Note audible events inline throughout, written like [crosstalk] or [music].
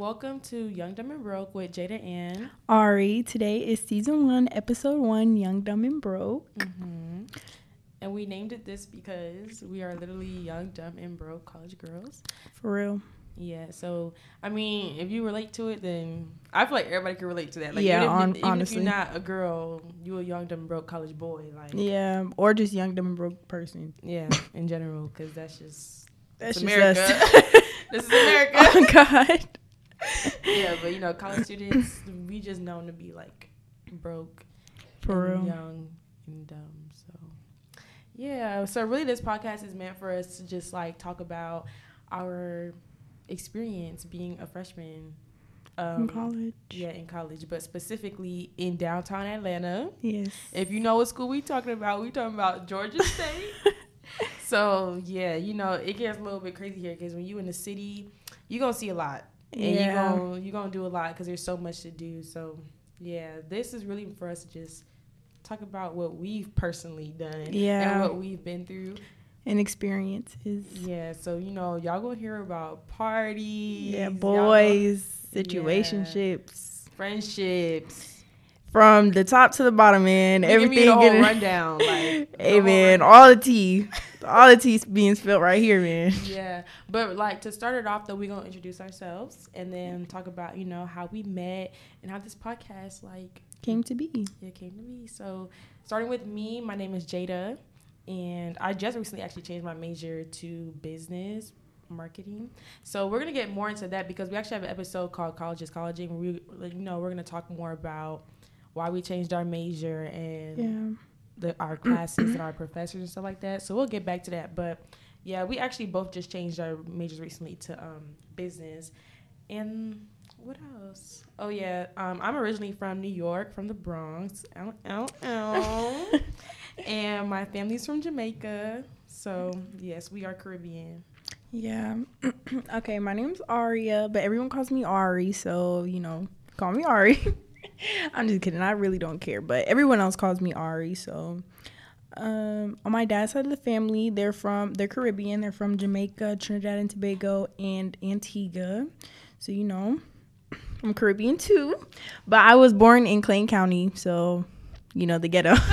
Welcome to Young Dumb and Broke with Jada and Ari. Today is season one, episode one, Young Dumb and Broke. Mm-hmm. And we named it this because we are literally young, dumb, and broke college girls. For real. Yeah. So I mean, if you relate to it, then I feel like everybody can relate to that. Like, Yeah, even, if, hon- even honestly. if you're not a girl, you're a young, dumb, broke college boy. Like, Yeah, or just young dumb and broke person. yeah, in general, because that's just That's America. us. [laughs] this is America. [laughs] oh God. Yeah, but you know, college students, we just known to be like broke, For real. young and dumb. So, yeah. So really, this podcast is meant for us to just like talk about our experience being a freshman. In Um, college. Yeah, in college, but specifically in downtown Atlanta. Yes. If you know what school we talking about, we talking about Georgia [laughs] State. so yeah, you know it gets a little bit crazy here because when you in the city, you gonna see a lot, and you Yeah. gonna you gonna do a lot because there's so much to do. So yeah, this is really for us to just talk about what we've personally done, Yeah. and what we've been through. And experiences. Yeah, so you know y'all gonna hear about parties, Yeah, boys, Yeah. situationships. gonna- friendships. From the top to the bottom, man. You give Everything me the rundown, like [laughs] Hey man, all the tea. All the tea being spilled right here, man. Yeah, but like to start it off, though, we're gonna introduce ourselves and then talk about you know how we met and how this podcast like Came to be. it came to be. So starting with me, my name is Jada, and I just recently actually changed my major to business marketing. So we're gonna get more into that because we actually have an episode called College is Colleging. Where we you know we're gonna talk more about why we changed our major and Yeah. the, our classes and our professors and stuff like that. So we'll get back to that. But yeah, we actually both just changed our majors recently to um, business. And what else? Oh yeah, um, I'm originally from New York, from the Bronx. Ow, ow, ow. [laughs] and my family's from Jamaica. So yes, we are Caribbean. Yeah. [clears throat] okay, my name's Aria, but everyone calls me Ari, so you know, call me Ari. [laughs] [laughs] I'm just kidding. I really don't care, but everyone else calls me Ari. So, um, on my dad's side of the family, they're from they're Caribbean. They're from Jamaica, Trinidad and Tobago, and Antigua. So you know, [clears throat] I'm Caribbean too. But I was born in Clayton County, so you know the ghetto. [laughs]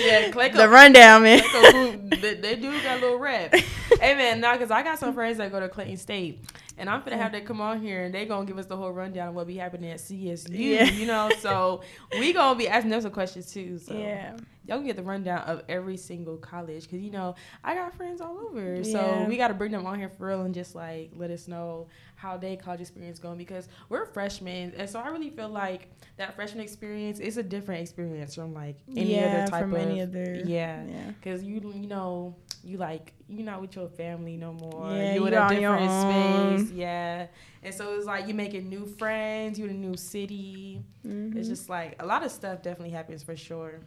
Yeah, [laughs] Clayco, the rundown, man. Clayco, they, they do got a little rap. hey man, now because I got some friends that go to Clayton State, and I'm gonna have mm-hmm. them come on here and they gonna give us the whole rundown of what be happening at CSU. Yeah. You know, so we gonna be asking them some questions too. So Yeah. y'all can get the rundown of every single college because you know I got friends all over. Yeah. So we got to bring them on here for real and just like let us know how they college experience going because we're freshmen, and so I really feel like that freshman experience is a different experience from like any yeah, other type from of any other. yeah. Yeah. Cause you you know you like you're not with your family no more. Yeah, you in a different space. Yeah. And so it's like you're making new friends. you're in a new city. Mhm. It's just like a lot of stuff definitely happens for sure.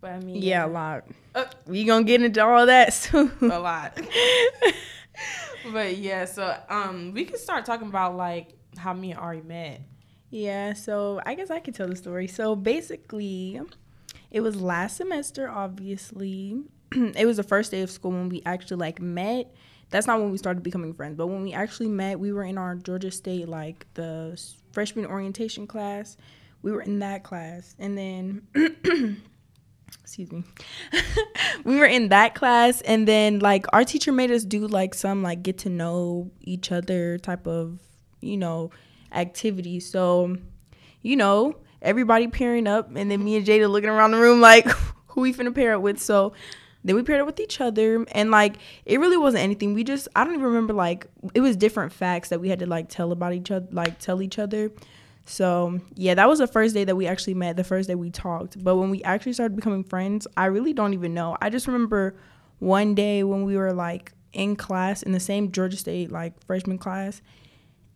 But I mean, Yeah, a lot. Uh, we gonna get into all that [laughs] soon. a lot. [laughs] but yeah, so um, we can start talking about like how me and Ari met. yeah, so I guess I could tell the story. So basically, it was last semester. Obviously, [clears throat] it was the first day of school when we actually like met. That's not when we started becoming friends, but when we actually met, we were in our Georgia State like the freshman orientation class. We were in that class, and then. [clears throat] excuse me [laughs] we were in that class and then like our teacher made us do like some like get to know each other type of you know activity so you know everybody pairing up and then me and jada looking around the room like [laughs] who we finna pair up with so then we paired up with each other and like it really wasn't anything we just i don't even remember like it was different facts that we had to like tell about each other like tell each other so yeah, that was the first day that we actually met, the first day we talked. But when we actually started becoming friends, I really don't even know. I just remember one day when we were like in class in the same Georgia State like freshman class,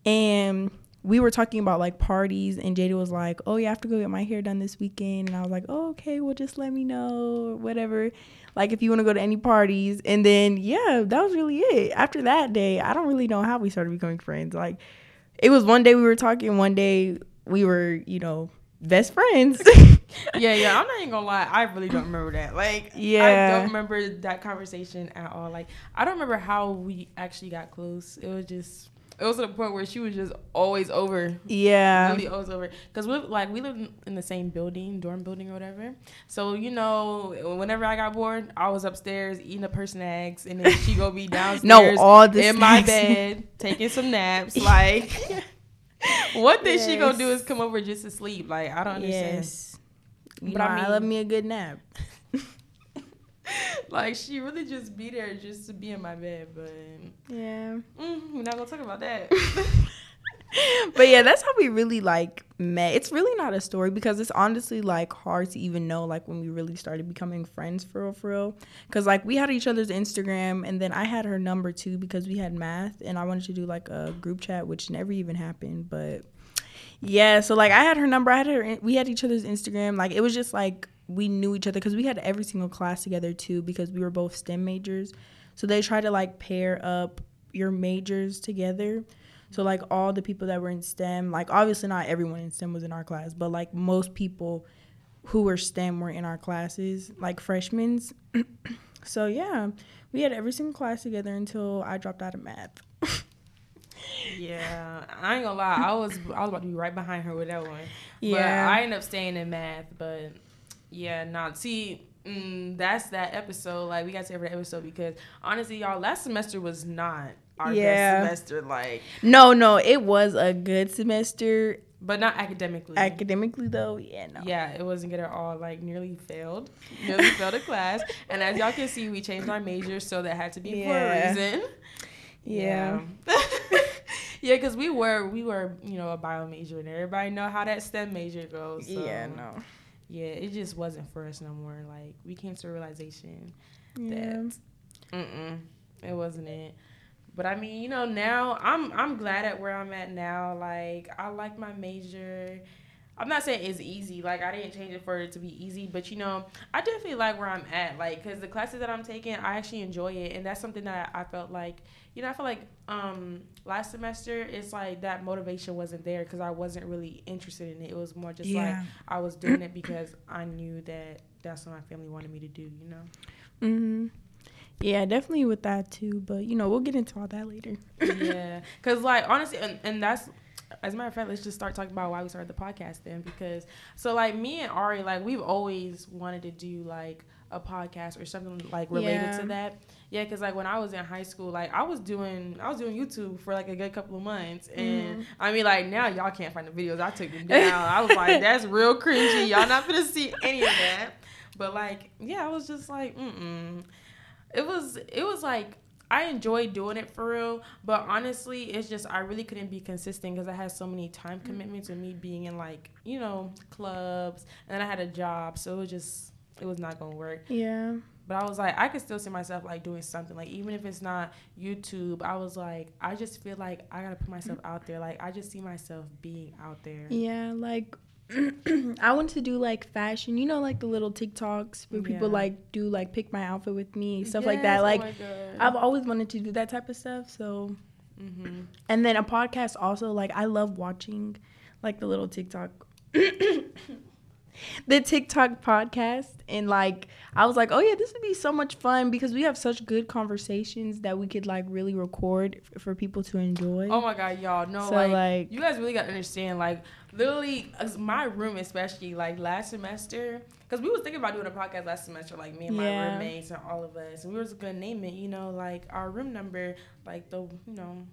and we were talking about like parties, and Jada was like, "Oh yeah, I have to go get my hair done this weekend," and I was like, "Oh okay, well just let me know or whatever." Like if you want to go to any parties, and then yeah, that was really it. After that day, I don't really know how we started becoming friends. Like it was one day we were talking, one day we were, you know, best friends. [laughs] [laughs] yeah, yeah. I'm not even gonna lie. I really don't remember that. Like, yeah, I don't remember that conversation at all. Like, I don't remember how we actually got close. It was just it was to the point where she was just always over. Yeah. Really always over. Because we like we lived in the same building, dorm building or whatever. So you know, whenever I got bored, I was upstairs eating a person eggs, and then she go be [laughs] downstairs. no, all the in my bed taking some naps. [laughs] Like, what thing she gonna do is come over just to sleep. Like, I don't understand. Yes. You But know, I I, love me a good nap. [laughs] [laughs] Like, she really just be there just to be in my bed. But Yeah. mm, we're not gonna talk about that. [laughs] but yeah, that's how we really like met. It's really not a story because it's honestly like hard to even know like when we really started becoming friends for real, for real. Because like we had each other's Instagram and then I had her number too because we had math and I wanted to do like a group chat, which never even happened. But yeah, so like I had her number, I had her, we had each other's Instagram. Like it was just like we knew each other because we had every single class together too because we were both STEM majors. So they try to like pair up your majors together. So like all the people that were in STEM, like obviously not everyone in STEM was in our class, but like most people who were STEM were in our classes, like freshmen. [coughs] so yeah, we had every single class together until I dropped out of math. yeah, I ain't gonna lie. I was I was about to be right behind her with that one. Yeah. but I ended up staying in math. But yeah, not see. Mm, that's that episode. Like we got to every episode because honestly, y'all, last semester was not our Yeah. best semester. Like, No, no, it was a good semester but not academically. academically though. Yeah, no. Yeah, it wasn't good at all. Like nearly failed, nearly failed a class. [laughs] And as y'all can see, we changed our major, so that had to be for a reason. Yeah. yeah, [laughs] because we were we were you know a bio major, and everybody know how that STEM major goes. So, Yeah, no. Yeah, it just wasn't for us no more. Like we came to a realization Yeah. that mm-mm, it wasn't it. But I mean, you know, now I'm I'm glad at where I'm at now. Like I like my major. I'm not saying it's easy. Like I didn't change it for it to be easy, but you know, I definitely like where I'm at. Like because the classes that I'm taking, I actually enjoy it, and that's something that I felt like, you know, I feel like um last semester it's like that motivation wasn't there because I wasn't really interested in it. It was more just like I was doing it because I knew that that's what my family wanted me to do. You know. Mhm. Yeah, definitely with that too. But you know, we'll get into all that later. yeah, because like honestly, and, and that's as a matter of fact, let's just start talking about why we started the podcast then. Because so like me and Ari, like we've always wanted to do like a podcast or something like related Yeah. to that. Yeah, because like when I was in high school, like I was doing I was doing YouTube for like a good couple of months, and I mean like now y'all can't find the videos. I took them down. I was like, [laughs] that's real cringy. Y'all not gonna see any of that. But like, yeah, I was just like, mm mm. It was it was like I enjoyed doing it for real, but honestly, it's just I really couldn't be consistent because I had so many time mm. commitments with me being in like you know clubs, and then I had a job, so it was just it was not gonna work. Yeah. But I was like, I could still see myself like doing something, like even if it's not YouTube. I was like, I just feel like I gotta put myself mm. out there. Like I just see myself being out there. Yeah, like [clears throat] I want to do like fashion, you know, like the little TikToks where people like do like pick my outfit with me, stuff like that. Like oh. I've always wanted to do that type of stuff. So, Mhm. and then a podcast also. Like I love watching like the little TikTok. [coughs] the TikTok podcast and like I was like, "Oh yeah, this would be so much fun because we have such good conversations that we could like really record f- for people to enjoy." Oh my god, y'all! No, So, like, like- you guys really gotta understand. Like literally, my room especially, like last semester, because we was thinking about doing a podcast last semester, like me and my Yeah. roommates and all of us, and we was gonna name it, you know, like our room number, like the you know,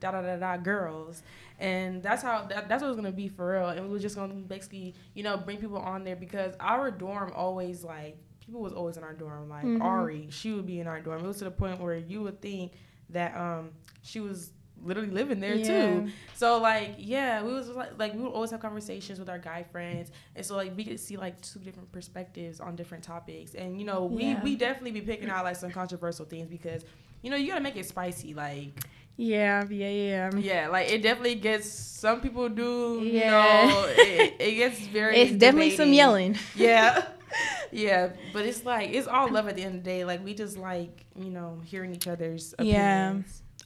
da da da da girls, and that's how that, that's what it was gonna be for real. And we were just gonna basically, you know, bring people on there because our dorm always like people was always in our dorm. Like Mhm. Ari, she would be in our dorm. It was to the point where you would think that um she was literally living there Yeah. too. So like yeah, we was like like we would always have conversations with our guy friends, and so like we could see like two different perspectives on different topics, and you know we Yeah. we definitely be picking out like some controversial things because you know you gotta make it spicy like Yeah, yeah, yeah. yeah like it definitely gets some people do you know it, it gets [laughs] very It's definitely some yelling. [laughs] yeah [laughs] yeah but it's like it's all love at the end of the day like we just like you know hearing each other's Yeah.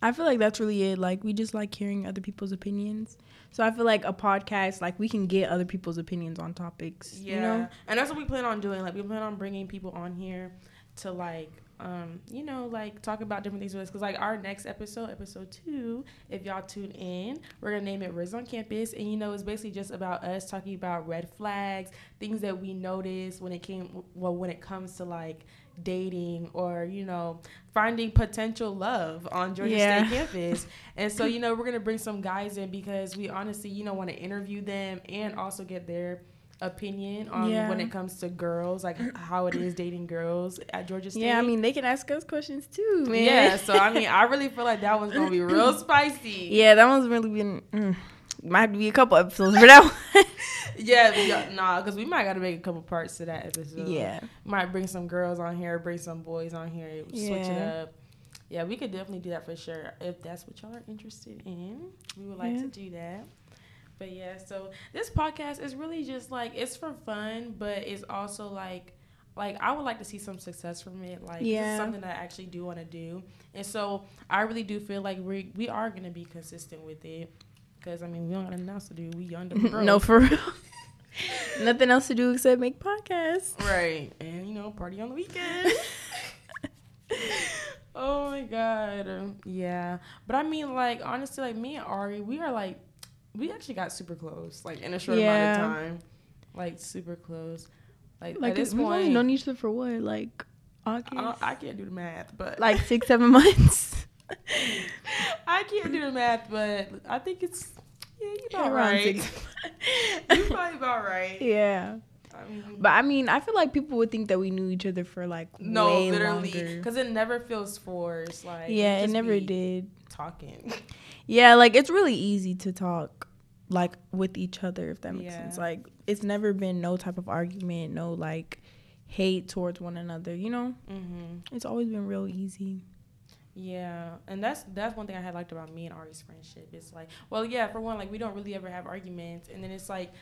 I feel like that's really it. Like we just like hearing other people's opinions. So I feel like a podcast, like we can get other people's opinions on topics. Yeah, You know? and that's what we plan on doing. Like we plan on bringing people on here to like um, you know, like talk about different things with us. Cause like our next episode, episode two, if y'all tune in, we're gonna name it Rizz on Campus, and you know, it's basically just about us talking about red flags, things that we notice when it came, well, when it comes to like dating or you know finding potential love on Georgia Yeah. State campus. And so you know we're gonna bring some guys in because we honestly you know want to interview them and also get their opinion on Yeah. when it comes to girls, like how it is dating girls at Georgia State. Yeah, I mean they can ask us questions too, man. yeah. So I mean, I really feel like that one's gonna be real [laughs] spicy. yeah, that one's really been. Mm, might be a couple episodes for that one. [laughs] Yeah, yeah nah, because we might got to make a couple parts to that episode. yeah, might bring some girls on here, bring some boys on here, switch it up. Yeah, we could definitely do that for sure. If that's what y'all are interested in, we would like Yeah. to do that. But yeah, so this podcast is really just like it's for fun, but it's also like like I would like to see some success from it. Like Yeah. something that I actually do want to do, and so I really do feel like we we are gonna be consistent with it. Cause I mean we don't got nothing else to do. We young to [laughs] no, for real. [laughs] Nothing else to do except make podcasts. Right. And you know, party on the weekend. [laughs] oh my god. Um, Yeah. But I mean like honestly like me and Ari, we are like we actually got super close like in a short amount of time. Like super close. Like, Like at this we've only known each other for what, like August, I, I can't do the math, but like six, seven months. I can't do the math, but I think it's yeah, you about right. six. [laughs] you probably about right. [laughs] yeah, I mean, but I mean, I feel like people would think that we knew each other for like no, way literally, because it never feels forced. Like Yeah, it never did. Talking. [laughs] Yeah, like it's really easy to talk like with each other if that makes Yeah. sense. Like it's never been no type of argument, no like hate towards one another, you know? Mm-hmm. It's always been real easy. Yeah, and that's that's one thing I had liked about me and Ari's friendship. It's like, well, yeah, for one, like we don't really ever have arguments, and then it's like,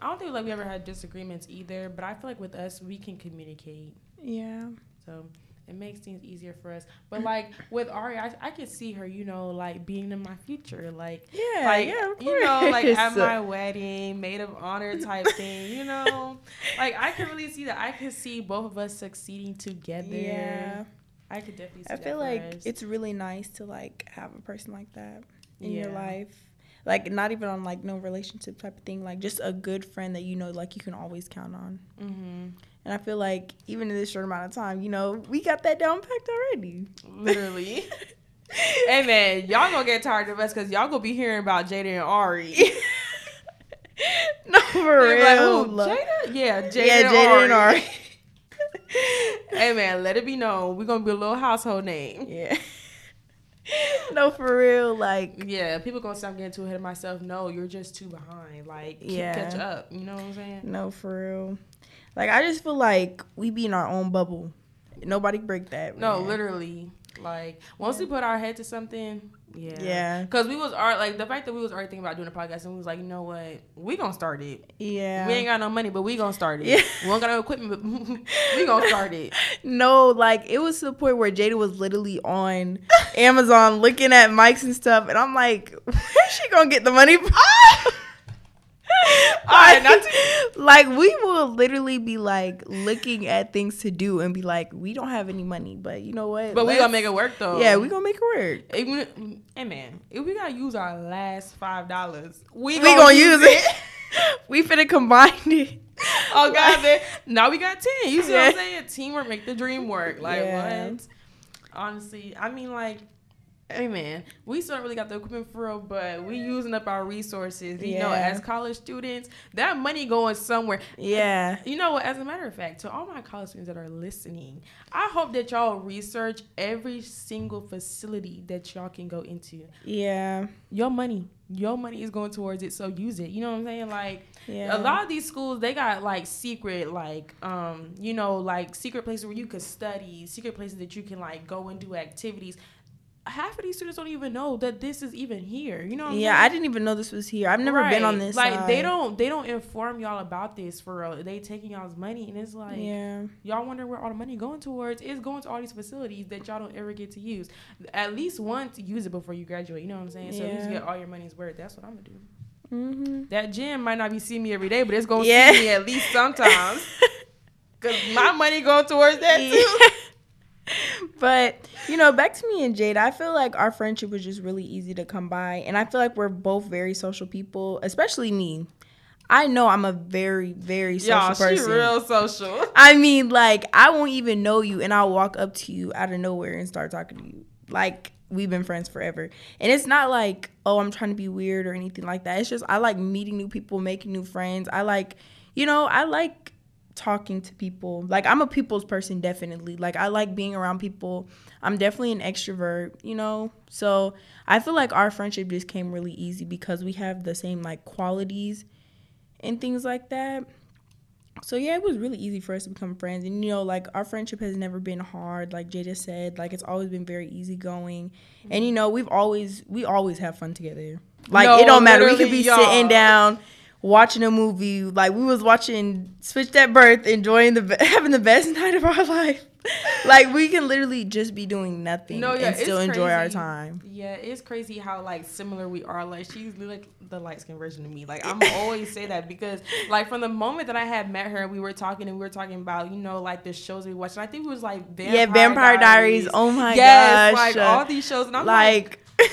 I don't think like we ever had disagreements either. But I feel like with us, we can communicate, Yeah. so it makes things easier for us. But like with Ari, I I could see her, you know, like being in my future, like Yeah, like yeah, you know, like at [laughs] my wedding, maid of honor type [laughs] thing, you know. Like I can really see that. I could see both of us succeeding together. Yeah. I could definitely. I feel like us. it's really nice to like have a person like that in your life. Like not even on like no relationship type of thing, like just a good friend that you know like you can always count on. Mm-hmm. And I feel like even in this short amount of time, you know, we got that down packed already. Literally. [laughs] hey man, y'all gonna get tired of us because y'all gonna be hearing about Jada and Ari. [laughs] no, for They're real. like, Jada? Yeah, Jada, yeah, and, Jada Ari. and Ari. [laughs] [laughs] hey man, let it be known. We're gonna be a little household name. yeah. [laughs] no, for real. Like, Yeah, people gonna stop getting too ahead of myself. No, you're just too behind. Like, Yeah. catch up. You know what I'm saying? no, for real. Like, I just feel like we be in our own bubble. Nobody break that. No, man. literally. Like once we put our head to something, yeah, Yeah. Because we was art like the fact that we was already thinking about doing a podcast, and we was like, you know what, we gonna start it. Yeah. We ain't got no money, but we gonna start it. Yeah. We don't got no equipment, but [laughs] we gonna start it. No, like it was to the point where Jada was literally on Amazon looking at mics and stuff, and I'm like, [laughs] where's she gonna get the money from? [laughs] [laughs] Alright, not like we will literally be like looking at things to do and be like, we don't have any money, but you know what? But we Let's- gonna make it work though. Yeah, we gonna make it work. Even, hey man, if we gotta use our last five dollars, we We gonna, use it. [laughs] we finna combine it. Oh god, then now we got ten. You see what I'm saying? Teamwork make the dream work. Like Yeah. what? Honestly, I mean like. Hey man, we still don't really got the equipment for real, but we using up our resources. You know, as college students, that money going somewhere. Yeah. You know what? As a matter of fact, to all my college students that are listening, I hope that y'all research every single facility that y'all can go into. Yeah. Your money, your money is going towards it, so use it. You know what I'm saying? Like Yeah. a lot of these schools, they got like secret, like um, you know, like secret places where you could study, secret places that you can like go and do activities. Half of these students don't even know that this is even here. You know? What I'm Yeah, saying? I didn't even know this was here. I've never been on this. Like they don't, they don't inform y'all about this for real. They taking y'all's money, and it's like, Yeah. y'all wonder where all the money going towards. It's going to all these facilities that y'all don't ever get to use. At least once, use it before you graduate. You know what I'm saying? So least get all your money's worth. That's what I'm gonna do. Mm-hmm. That gym might not be seeing me every day, but it's gonna Yeah. see me at least sometimes. [laughs] Cause my money going towards that too. [laughs] but you know, back to me and Jade. I feel like our friendship was just really easy to come by, and I feel like we're both very social people, especially me. I know I'm a very, very social Y'all, person. she real social. [laughs] I mean, like I won't even know you, and I'll walk up to you out of nowhere and start talking to you. Like we've been friends forever, and it's not like oh I'm trying to be weird or anything like that. It's just I like meeting new people, making new friends. I like, you know, I like talking to people. Like I'm a people's person, definitely. Like I like being around people. I'm definitely an extrovert, you know. So I feel like our friendship just came really easy because we have the same like qualities and things like that. So yeah, it was really easy for us to become friends. And you know, like our friendship has never been hard, like Jada said. Like it's always been very easygoing. And you know, we've always we always have fun together. Like No, it don't matter. We could be y'all. sitting down watching a movie. Like we was watching Switched at Birth, enjoying the [laughs] having the best [laughs] night of our life. like we can literally just be doing nothing No, yeah, and still enjoy our time. Yeah, it's crazy how like similar we are. Like she's like the light skin version of me. Like I'm [laughs] always say that because like from the moment that I had met her, we were talking and we were talking about you know like the shows we watched. And I think it was like Vampire yeah, Vampire Diaries. Oh my yes, gosh. like all these shows, and I'm like, like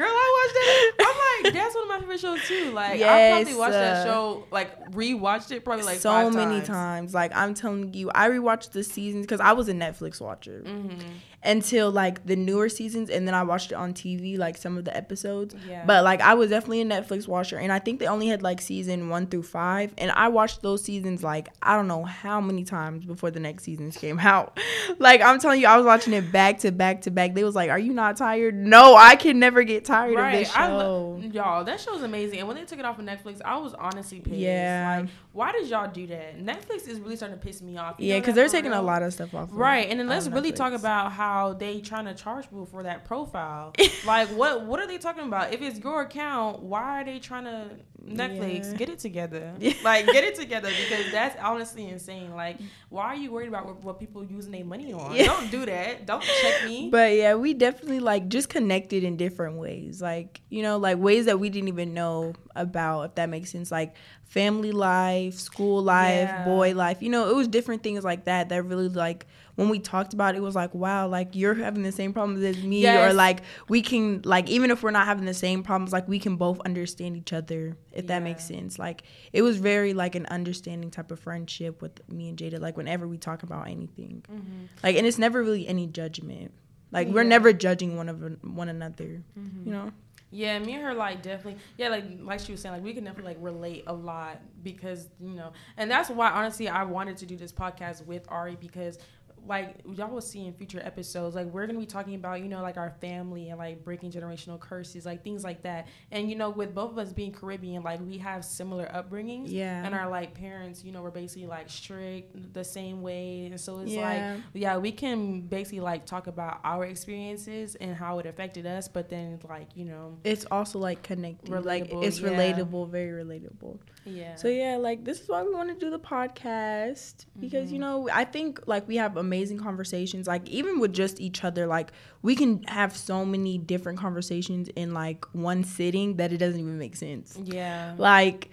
girl, I watched that. I'm like, that's one of my favorite shows too. Like I probably Yes, watched that uh, show, like rewatched it probably like so many times. times. Like I'm telling you, I rewatched the seasons because I was a Netflix watcher Mm-hmm. Until like the newer seasons, and then I watched it on TV, like some of the episodes. Yeah. But like I was definitely a Netflix watcher, and I think they only had like season one through five, and I watched those seasons like I don't know how many times before the next seasons came [laughs] out. like I'm telling you, I was watching it back to back to back. They was like, "Are you not tired?" No, I can never get tired of this show. lo- y'all, that show's amazing. And when they took it off of Netflix, I was honestly pissed. Yeah. Like, why did y'all do that? Netflix is really starting to piss me off. You yeah, because they're taking a lot of stuff off. of- Right, and then let's really talk about how they trying to charge people for that profile. [laughs] like, what what are they talking about? If it's your account, why are they trying to Netflix Yeah. get it together? [laughs] Like, get it together because that's honestly insane. Like, why are you worried about what, what people using their money on? Yeah. Don't do that. Don't check me. [laughs] But yeah, we definitely like just connected in different ways. Like, you know, like ways that we didn't even know about, if that makes sense. Like family life, school life, Yeah. boy life. You know, it was different things like that that really like when we talked about it, it was like, wow, like you're having the same problems as me. Or like we can like even if we're not having the same problems, like we can both understand each other, if that makes sense. Like it was very like an understanding type of friendship with me and Jada, like whenever we talk about anything. Mhm. Like, and it's never really any judgment. Like, we're never judging one of one another. Mhm. You know? Yeah, me and her like definitely yeah, like like she was saying, like we can definitely like relate a lot because, you know, and that's why honestly I wanted to do this podcast with Ari because like y'all will see in future episodes, like we're gonna be talking about, you know, like our family and like breaking generational curses, like things like that. And you know, with both of us being Caribbean, like we have similar upbringings. Yeah. And our like parents, you know, were basically like strict the same way. And so it's Yeah. like yeah, we can basically like talk about our experiences and how it affected us, but then like, you know, It's also like connecting. like, Relatable, it's yeah. relatable, very relatable. Yeah. So, yeah, like, this is why we want to do the podcast because, you mm-hmm. know, I think like we have amazing conversations. Like, even with just each other, like, we can have so many different conversations in like one sitting that it doesn't even make sense. yeah. like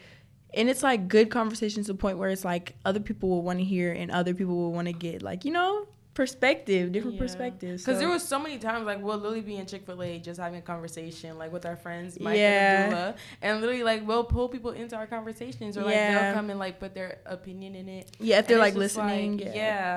and it's like good conversations to the point where it's like other people will want to hear and other people will want to get like you know perspective different Yeah. perspectives Because So- there was so many times like we'll literally be in Chick Fil A just having a conversation like with our friends, Mike Yeah. and Abdullah, and literally like we'll pull people into our conversations or like Yeah. they'll come and like put their opinion in it. yeah if they're And like listening like, yeah.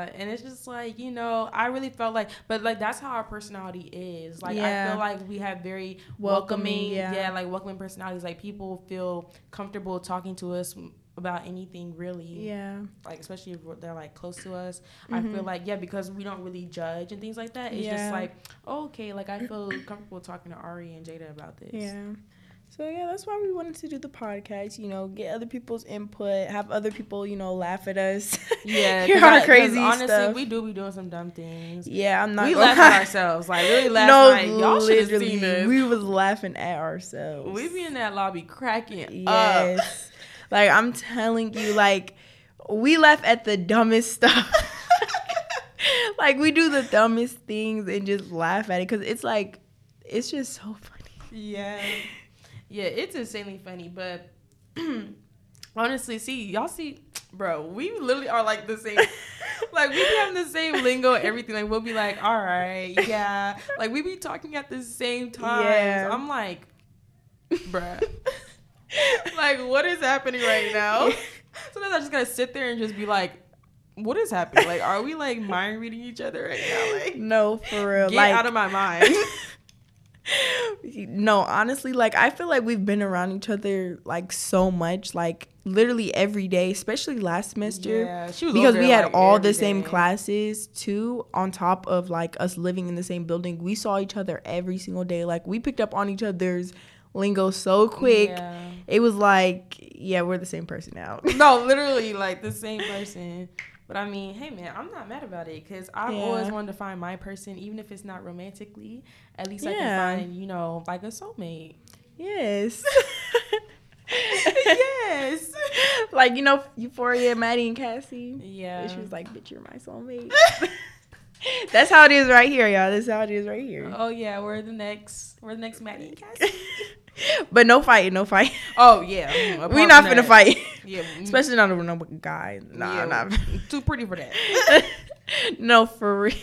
yeah. and it's just like you know, I really felt like, but like that's how our personality is. Like I feel like we have very Welcoming, welcoming, yeah. yeah. like welcoming personalities. Like people feel comfortable talking to us about anything really. Yeah. Like especially if they're like close to us. I feel like yeah because we don't really judge and things like that. It's Mm-hmm. Yeah. just like oh, okay like i feel comfortable talking to ari and jada about this. Yeah. So yeah that's why we wanted to do the podcast you know get other people's input have other people you know laugh at us. [laughs] [laughs] Yeah hear our crazy honestly stuff. we do be doing some dumb things. Yeah i'm not we laugh at ourselves like really [laughs] last no night y'all should have literally. seen us we was laughing at ourselves. We be in that lobby cracking up. Yes. Like I'm telling you, like we laugh at the dumbest stuff. [laughs] like we do the dumbest things and just laugh at it because it's like it's just so funny. Yeah. Yeah, it's insanely funny, but [clears throat] honestly, see, y'all see, bro, we literally are like the same. [laughs] like we be having the same lingo, everything. Like we'll be like, all right, yeah. Like we be talking at the same time. Yeah. I'm like, bruh. [laughs] [laughs] like what is happening right now? [laughs] Sometimes I just gotta sit there and just be like, what is happening? Like, are we like mind reading each other right now? Like, [laughs] no, for real. get like, out of my mind. no, honestly, like I feel like we've been around each other like so much, like literally every day, especially last semester. Yeah, she was because we had like, all the same classes too on top of like us living in the same building we saw each other every single day like we picked up on each other's lingo so quick Yeah. it was like yeah we're the same person now [laughs] no, literally like the same person. But I mean, hey man, I'm not mad about it because I've Yeah. always wanted to find my person, even if it's not romantically. At least I can find, you know, like a soulmate. [laughs] yes yes. like you know euphoria maddie and cassie Yeah. she was like bitch you're my soulmate [laughs] that's how it is right here y'all that's how it is right here Oh yeah, we're the next. We're the next Maddie and Cassie. [laughs] but no fighting no fight Oh yeah, [laughs] we not finna that, fight Yeah, [laughs] especially not over no guy nah yeah, nah too pretty for that. no for real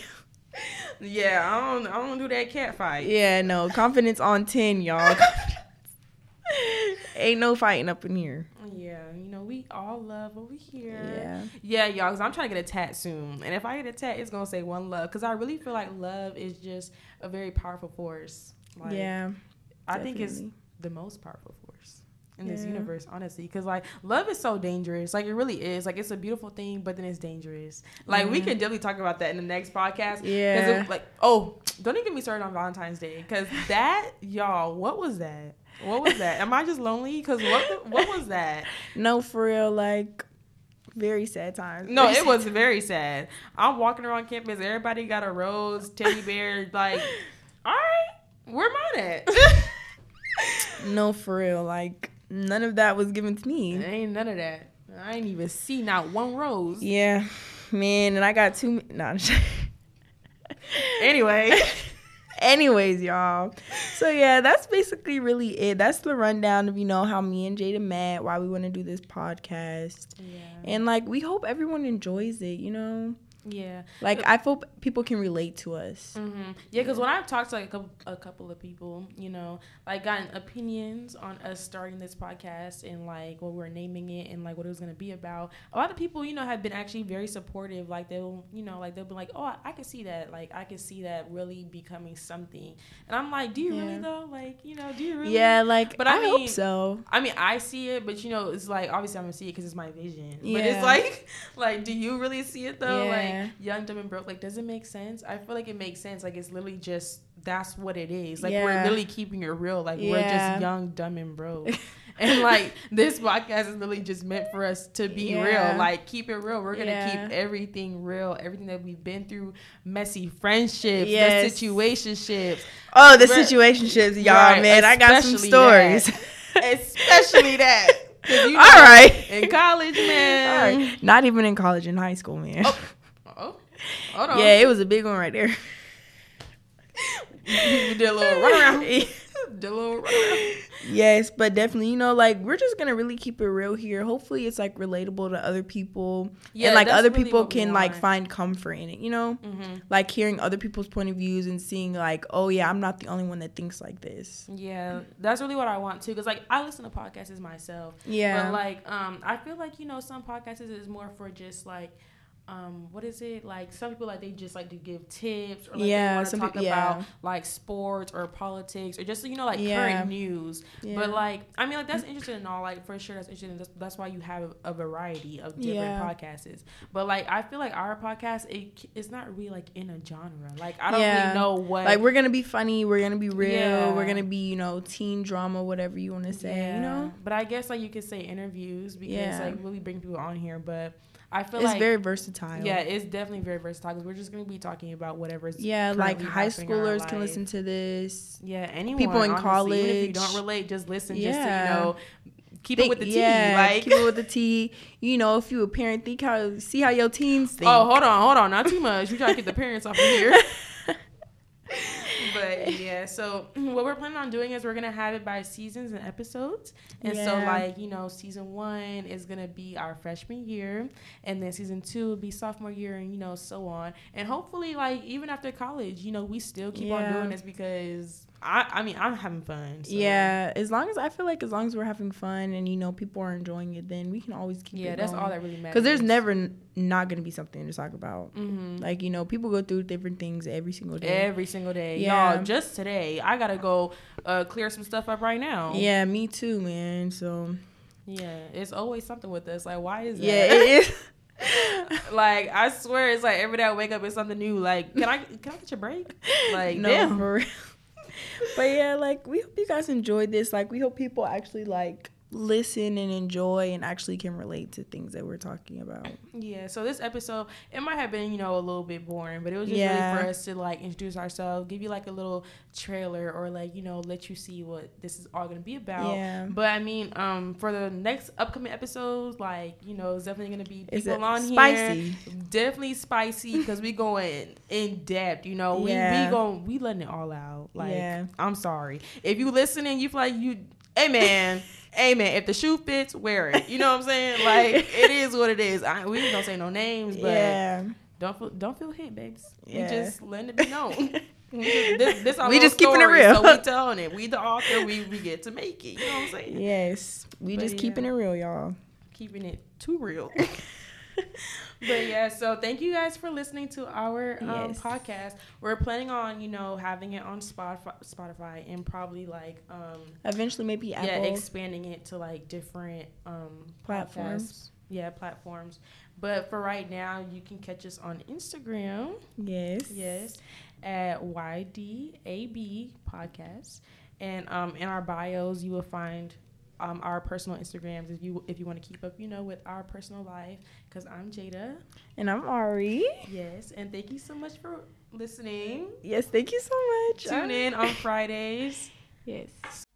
yeah, I don't. I don't do that cat fight. Yeah, no. Confidence on 10, y'all. Ain't no fighting up in here. Yeah, you know we all love over here. Yeah. Yeah, y'all, because I'm trying to get a tat soon. And if I get a tat, it's going to say one love. Because I really feel like love is just a very powerful force. Like, yeah. I think it's definitely. The most powerful force in this universe, honestly. Because, like, love is so dangerous. Like, it really is. Like, it's a beautiful thing, but then it's dangerous. Like, we Mhm. could definitely talk about that in the next podcast. Yeah. it, like, oh, don't even get me started on Valentine's Day. Because [laughs] that, y'all, what was that? What was that? Am I just lonely? Because what, the- what was that? No, for real. Like, very sad times. No, Very it [laughs] was very sad. I'm walking around campus. Everybody got a rose, teddy bear. Like, [laughs] all right, where mine at? No, for real. Like, none of that was given to me. Ain't none of that. I ain't even see not one rose. Yeah. Man, and I got two. Nah, I'm just- [laughs] Anyway, [laughs] Anyways, y'all. So yeah, that's basically really it. That's the rundown of you know how me and Jada met, why we want to do this podcast, yeah, and like we hope everyone enjoys it. You know, yeah, like I hope people can relate to us. hmm yeah. Because when I've talked to like a couple, a couple of people, you know, like gotten opinions on us starting this podcast and like what we're naming it and like what it was gonna be about. A lot of people, you know, have been actually very supportive. Like they'll, you know, like they'll be like, oh, I, I can see that. Like I can see that really becoming something. And I'm like, do you really though? Like, you know, do you really? Yeah, like But I I, hope so. I mean, I see it, but you know, it's like obviously I'm gonna see it because it's my vision. Yeah. But it's like, [laughs] like, do you really see it though? Yeah. Like, young, dumb, and broke. Like, does it make sense? I feel like it makes sense. Like, it's literally just that's what it is. Like, we're literally keeping it real. Like, we're just young, dumb, and broke. [laughs] and like, this podcast is literally just meant for us to be Yeah. real. Like, keep it real. We're gonna Yeah. keep everything real. Everything that we've been through, messy friendships, Yes. the situationships, Oh, the situationships, y'all, Right, man. I got some stories. especially that. [laughs] you [laughs] know, right. in college, man. All right. Not even in college, in high school, man. Oh, hold on. Yeah, it was a big one right there. you did a little run around. [laughs] did a little run around. Yes, but definitely, you know, like we're just gonna really keep it real here. Hopefully, it's like relatable to other people, Yeah, and like other really people can like find comfort in it. You know, Mhm. like hearing other people's point of views and seeing like, oh yeah, I'm not the only one that thinks like this. Yeah, that's really what I want too. Cause like I listen to podcasts myself. Yeah, But like, um, I feel like you know some podcasts is more for just like, um, what is it like? Some people like they just like to give tips or like Yeah, they want to talk yeah. about like sports or politics or just you know like Yeah. current news. yeah. But like, I mean, like that's interesting and all. Like for sure, that's interesting. That's, that's why you have a variety of different podcasts. But like, I feel like our podcast, it, it's not really like in a genre. Like I don't really know what. like we're gonna be funny, we're gonna be real, we're gonna be you know teen drama, whatever you want to say. You know, But I guess like you could say interviews because like really bring people on here. But I feel it's like very versatile. yeah, it's definitely very versatile because we're just gonna be talking about whatever's yeah, like high happening in our schoolers can listen to this. Yeah, anyone. People in honestly. Even if you don't relate, just listen. Yeah. Just to, you know, keep it with the tea. yeah, like keep it with the tea. You know, if you a parent, think how see how your teens oh, think. Oh, hold on, hold on, not too much. We trying to get the parents off of here. [laughs] but yeah, so [clears throat] what we're planning on doing is we're gonna have it by seasons and episodes. And so like, you know, season one is gonna be our freshman year and then season two will be sophomore year and you know, so on. And hopefully like even after college, you know, we still keep on doing this because I I mean I'm having fun. So. Yeah, as long as I feel like as long as we're having fun and you know people are enjoying it, then we can always keep Yeah, that's going. all that really matters. Because there's never n- not gonna be something to talk about. hmm Like you know, people go through different things every single day. Every single day, Yeah. y'all. Just today, I gotta go uh, clear some stuff up right now. yeah, me too, man. So yeah. It's always something with us. Like, why is that? yeah, it is. [laughs] like I swear, it's like every day I wake up, it's something new. Like, can I can I get your break? [laughs] Like, no, damn. for real. But yeah, like we hope you guys enjoyed this. Like we hope people actually like listen and enjoy and actually can relate to things that we're talking about. Yeah. So this episode, it might have been you know a little bit boring, but it was just Yeah. really for us to like introduce ourselves, give you like a little trailer, or like you know let you see what this is all gonna be about. Yeah. But I mean, um, for the next upcoming episodes, like you know, it's definitely gonna be people on here. spicy? definitely spicy because we going in depth. You know, we Yeah. we going we letting it all out. Like, Yeah. I'm sorry if you listening, you feel like you, hey man, hey man, if the shoe fits, wear it. You know what I'm saying? Like it is what it is. I, we gonna say no names, but yeah. don't feel don't feel hit, babes. Yeah. We just letting it be known. [laughs] We just, this, this our We just keeping it real. So we telling it. We the author. We we get to make it. You know what I'm saying? Yes. We But just keeping it real, y'all. keeping it too real. [laughs] [laughs] but yeah, so thank you guys for listening to our um, Yes. podcast. We're planning on, you know, having it on Spotify, Spotify and probably like, um, Eventually maybe Apple yeah, expanding it to like different um, platforms. platforms. Yeah, platforms. But for right now, you can catch us on Instagram. Yes. Yes, at YDAB podcast, and um, in our bios you will find um, our personal Instagrams if you if you want to keep up, you know, with our personal life. Cause I'm Jada. And I'm Ari. Yes, and thank you so much for listening. Yes, thank you so much. Tune in on Fridays. [laughs] Yes.